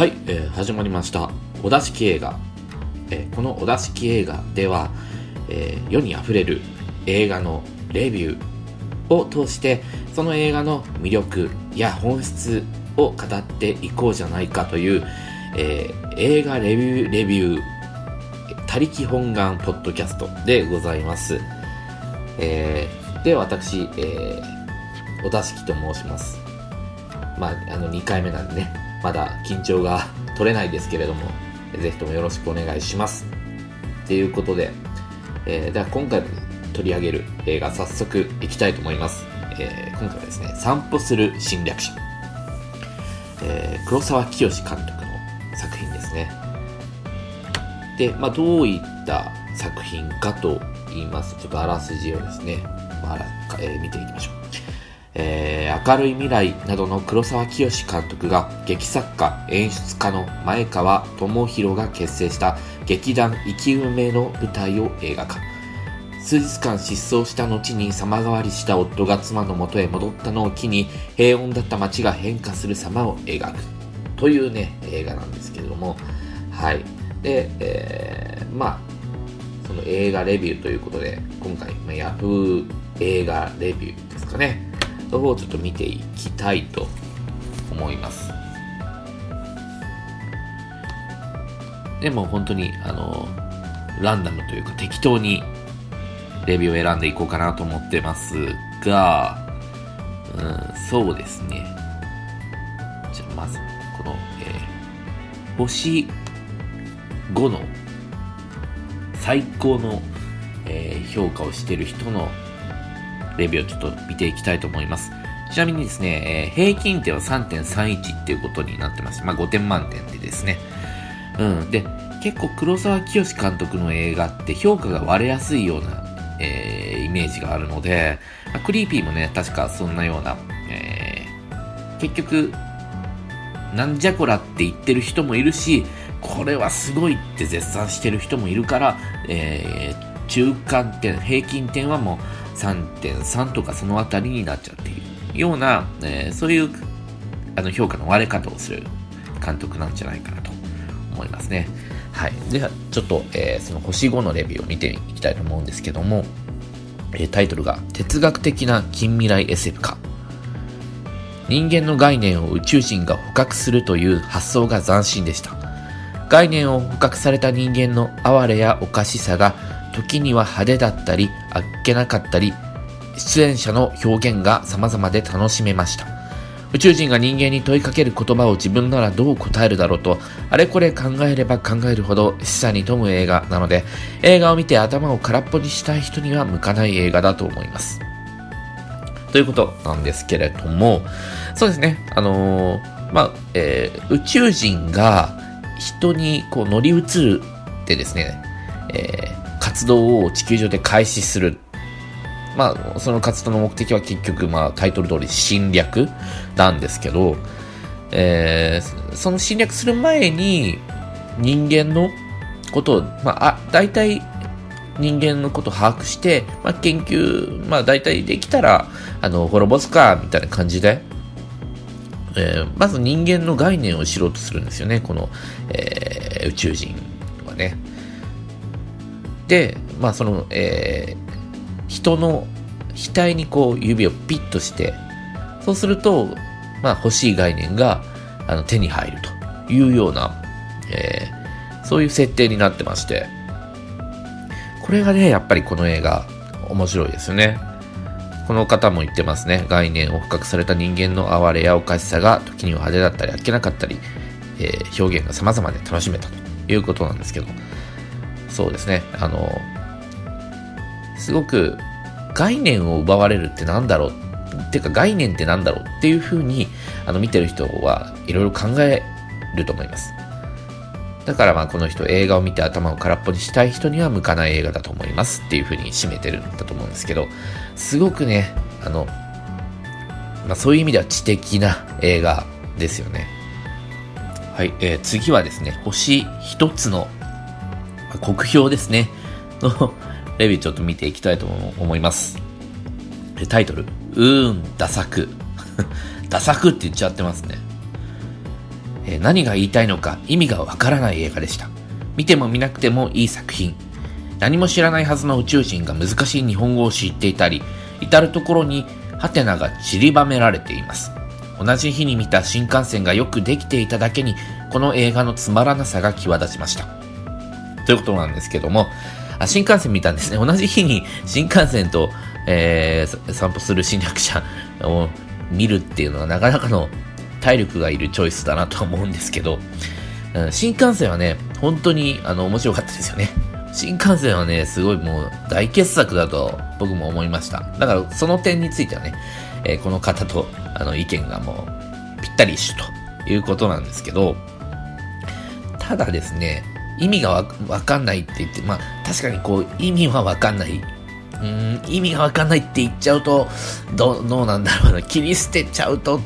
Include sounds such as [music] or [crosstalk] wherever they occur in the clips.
はい、えー、始まりました。お出し映画、えー、このお出し映画では、えー、世にあふれる映画のレビューを通してその映画の魅力や本質を語っていこうじゃないかという、えー、映画レビューレビュー他力本願ポッドキャストでございます、えー、で私、えー、お出しきと申します。まああの2回目なんでね。まだ緊張が取れないですけれども、ぜひともよろしくお願いします。ということで、えー、では今回取り上げる映画早速いきたいと思います。えー、今回はですね、散歩する侵略者。えー、黒沢清監督の作品ですね。で、まあ、どういった作品かと言いますと、ちょっとあらすじをですね、まあえー、見ていきましょう。えー、明るい未来などの黒沢清監督が劇作家、演出家の前川智弘が結成した劇団生き埋めの舞台を映画化。数日間失踪した後に様変わりした夫が妻の元へ戻ったのを機に平穏だった街が変化する様を描くというね、映画なんですけれども、はい。で、えー、まあ、その映画レビューということで、今回、まあ、ヤフー映画レビューですかね。の方をちょっと見ていきたいと思います。でも本当に、あの、ランダムというか適当にレビューを選んでいこうかなと思ってますが、うん、そうですね。じゃあまず、この、えー、星5の最高の、えー、評価をしている人のレビューをちょっと見ていきたいと思います。ちなみにですね、えー、平均点は3.31っていうことになってます。まあ5点満点でですね。うん。で、結構黒沢清監督の映画って評価が割れやすいような、えー、イメージがあるので、まあ、クリーピーもね、確かそんなような、えー、結局、なんじゃこらって言ってる人もいるし、これはすごいって絶賛してる人もいるから、えー、中間点、平均点はもう3.3とかそのあたりになっちゃっていうような、えー、そういうあの評価の割れ方をする監督なんじゃないかなと思いますね。はい。では、ちょっと、えー、その星5のレビューを見ていきたいと思うんですけども、えー、タイトルが、哲学的な近未来 SF 化。人間の概念を宇宙人が捕獲するという発想が斬新でした。概念を捕獲された人間の哀れやおかしさが時には派手だったり、あっけなかったり、出演者の表現が様々で楽しめました。宇宙人が人間に問いかける言葉を自分ならどう答えるだろうと、あれこれ考えれば考えるほど示唆に富む映画なので、映画を見て頭を空っぽにしたい人には向かない映画だと思います。ということなんですけれども、そうですね、あのー、まあ、えー、宇宙人が人にこう乗り移るってですね、えー活動を地球上で開始する。まあ、その活動の目的は結局、まあ、タイトル通り侵略なんですけど、えー、その侵略する前に人間のことを、まあ、あ大体人間のことを把握して、まあ、研究、まあ、大体できたら、あの、滅ぼすか、みたいな感じで、えー、まず人間の概念を知ろうとするんですよね、この、えー、宇宙人はね。で、まあその、えー、人の額にこう指をピッとして、そうすると、まあ欲しい概念があの手に入るというような、えー、そういう設定になってまして、これがね、やっぱりこの映画面白いですよね。この方も言ってますね。概念を深くされた人間の哀れやおかしさが時には派手だったりあっけなかったり、えー、表現が様々で楽しめたということなんですけど、そうですね、あの、すごく概念を奪われるってなんだろう。っていうか概念ってなんだろう。っていうふうにあの見てる人はいろいろ考えると思います。だからまあこの人映画を見て頭を空っぽにしたい人には向かない映画だと思います。っていうふうに締めてるんだと思うんですけど、すごくね、あの、まあそういう意味では知的な映画ですよね。はい、えー、次はですね、星一つの国評ですね、[laughs] のレビューちょっと見ていきたいと思います。タイトル、うーん、ダサく。[laughs] ダサくって言っちゃってますね。え、何が言いたいのか意味がわからない映画でした。見ても見なくてもいい作品。何も知らないはずの宇宙人が難しい日本語を知っていたり、至るところにハテナが散りばめられています。同じ日に見た新幹線がよくできていただけに、この映画のつまらなさが際立ちました。ということなんですけども、あ新幹線見たんですね。[laughs] 同じ日に新幹線と、えー、散歩する侵略者 [laughs] を見るっていうのはなかなかの体力がいるチョイスだなと思うんですけど、うん、新幹線はね、本当にあの面白かったですよね。新幹線はね、すごいもう大傑作だと僕も思いました。だからその点についてはね、えー、この方とあの意見がもうぴったり一緒ということなんですけど、ただですね、意味がわかんないって言って、まあ確かにこう意味はわかんない。うん、意味がわかんないって言っちゃうと、どどうなんだろうな。切り捨てちゃうと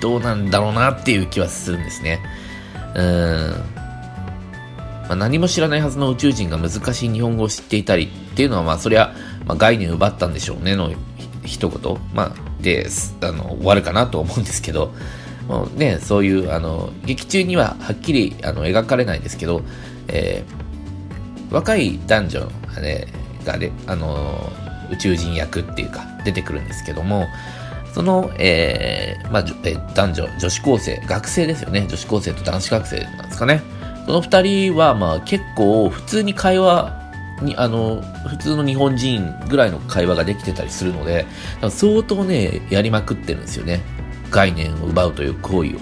どうなんだろうなっていう気はするんですね。うん。まあ、何も知らないはずの宇宙人が難しい日本語を知っていたりっていうのは、まあそりゃ、まあ、概念奪ったんでしょうねの一言。まあ、で、あの、終わるかなと思うんですけど、もうね、そういう、あの、劇中にははっきりあの描かれないですけど、えー、若い男女がね、がね、あの、宇宙人役っていうか、出てくるんですけども、その、えー、まあ、え男女、女子高生、学生ですよね。女子高生と男子学生なんですかね。その二人は、まあ、結構、普通に会話に、あの、普通の日本人ぐらいの会話ができてたりするので、相当ね、やりまくってるんですよね。概念を奪うという行為を。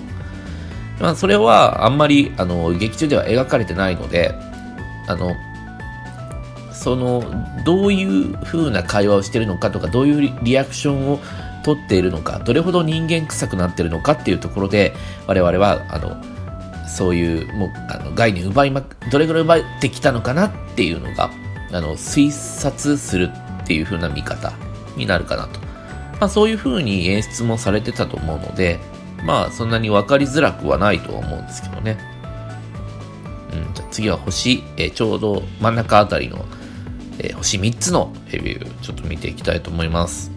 まあ、それは、あんまり、あの、劇中では描かれてないので、あの、その、どういう風な会話をしてるのかとか、どういうリアクションを取っているのか、どれほど人間臭くなってるのかっていうところで、我々は、あの、そういう、もう、あの、概念奪いま、どれぐらい奪ってきたのかなっていうのが、あの、推察するっていう風な見方になるかなと。まあ、そういう風に演出もされてたと思うので、まあ、そんなに分かりづらくはないと思うんですけどね。うん、じゃあ次は星、えー、ちょうど真ん中あたりの、えー、星3つのレビュー、ちょっと見ていきたいと思います。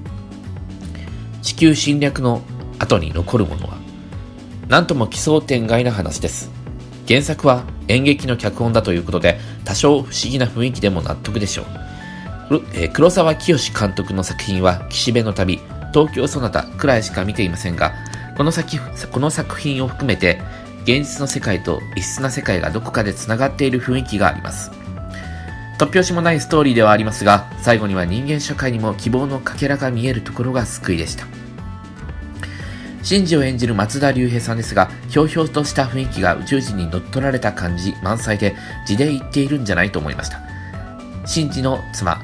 地球侵略の後に残るものは、なんとも奇想天外な話です。原作は演劇の脚本だということで、多少不思議な雰囲気でも納得でしょう。えー、黒沢清監督の作品は、岸辺の旅、東京ソナタくらいしか見ていませんが、この先この作品を含めて、現実の世界と異質な世界がどこかで繋がっている雰囲気があります。突拍子もないストーリーではありますが、最後には人間社会にも希望のかけらが見えるところが救いでした。シンジを演じる松田龍平さんですが、ひょうひょうとした雰囲気が宇宙人に乗っ取られた感じ満載で、字で言っているんじゃないと思いました。シンジの妻、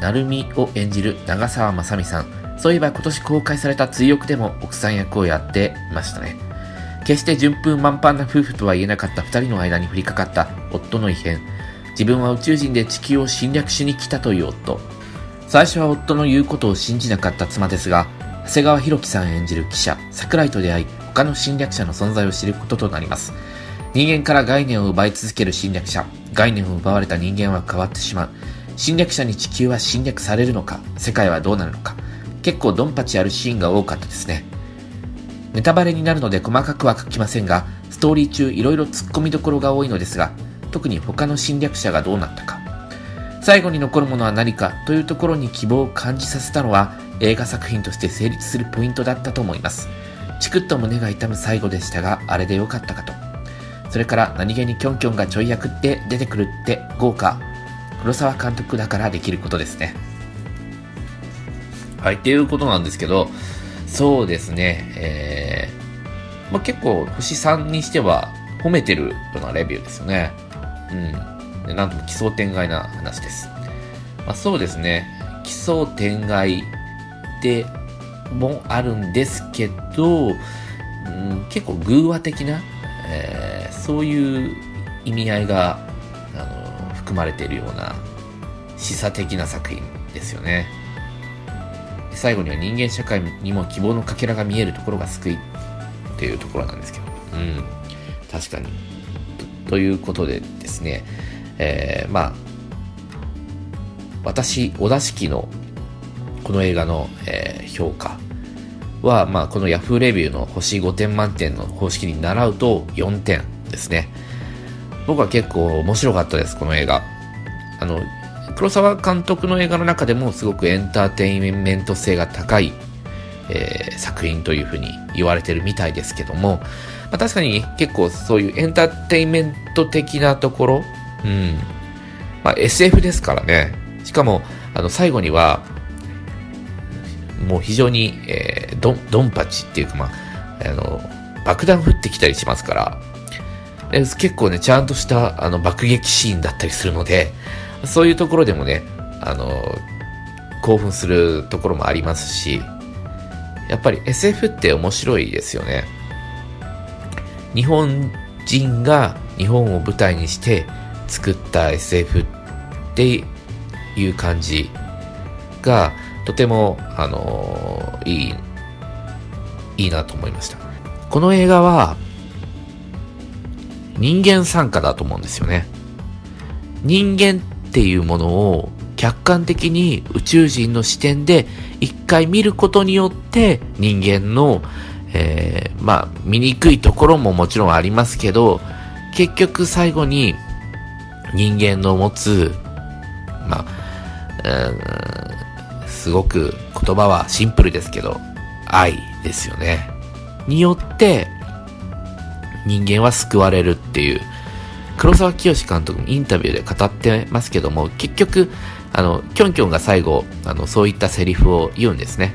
成美を演じる長澤まさみさん。そういえば今年公開された追憶でも奥さん役をやっていましたね。決して順風満帆な夫婦とは言えなかった二人の間に降りかかった夫の異変。自分は宇宙人で地球を侵略しに来たという夫。最初は夫の言うことを信じなかった妻ですが、長谷川博己さん演じる記者、桜井と出会い、他の侵略者の存在を知ることとなります。人間から概念を奪い続ける侵略者、概念を奪われた人間は変わってしまう。侵略者に地球は侵略されるのか、世界はどうなるのか。結構ドンパチあるシーンが多かったですね。ネタバレになるので細かくは書きませんが、ストーリー中いろいろ突っ込みどころが多いのですが、特に他の侵略者がどうなったか。最後に残るものは何かというところに希望を感じさせたのは映画作品として成立するポイントだったと思います。チクッと胸が痛む最後でしたがあれでよかったかと。それから何気にキョンキョンがちょい役って出てくるって豪華。黒沢監督だからできることですね。はいっていうことなんですけどそうですねえー、まあ、結構星3にしては褒めてるようなレビューですよねうん。でなんとも奇想天外な話です。まあ、そうですね。奇想天外でもあるんですけど、うん、結構偶話的な、えー、そういう意味合いがあの含まれているような示唆的な作品ですよね。最後には人間社会にも希望のかけらが見えるところが救いっていうところなんですけど、うん、確かに。ということでですね、えー、まあ、私、小田式のこの映画の、えー、評価は、まあ、この Yahoo レビューの星5点満点の方式に習うと4点ですね。僕は結構面白かったです、この映画。あの、黒沢監督の映画の中でもすごくエンターテインメント性が高い、えー、作品というふうに言われてるみたいですけども、まあ、確かに結構そういうエンターテインメント的なところ、うん。まあ、SF ですからね。しかも、あの、最後には、もう非常に、えー、ドン、ドンパチっていうか、まあ、あの、爆弾降ってきたりしますから、結構ね、ちゃんとしたあの爆撃シーンだったりするので、そういうところでもね、あの、興奮するところもありますし、やっぱり SF って面白いですよね。日本人が日本を舞台にして作った SF っていう感じがとても、あのいい、いいなと思いました。この映画は人間参加だと思うんですよね。人間っていうものを客観的に宇宙人の視点で一回見ることによって人間の、えー、まあ、醜いところももちろんありますけど、結局最後に人間の持つ、まあ、すごく言葉はシンプルですけど、愛ですよね。によって、人間は救われるっていう、黒沢清監督もインタビューで語ってますけども、結局、あの、キョンキョンが最後、あの、そういったセリフを言うんですね。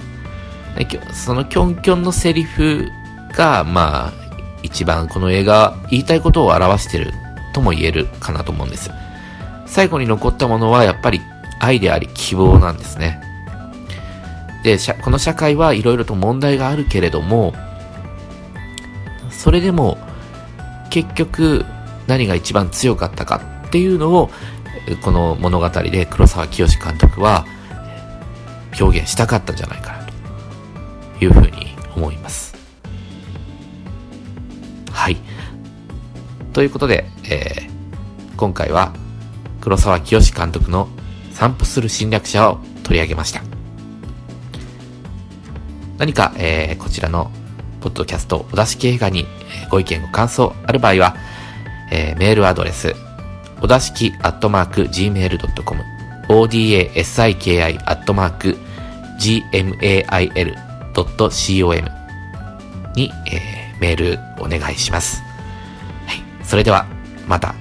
そのキョンキョンのセリフが、まあ、一番この映画言いたいことを表してるとも言えるかなと思うんです。最後に残ったものはやっぱり愛であり希望なんですね。で、この社会はいろいろと問題があるけれども、それでも結局何が一番強かったかっていうのをこの物語で黒沢清監督は表現したかったんじゃないかなというふうに思います。はい。ということで、えー、今回は黒沢清監督の散歩する侵略者を取り上げました。何か、えー、こちらのポッドキャスト、お出し系映画にご意見ご感想ある場合は、えー、メールアドレス、おだしきアットマーク gmail.com、odasiki アットマーク gmail.com に、えー、メールお願いします。はい。それでは、また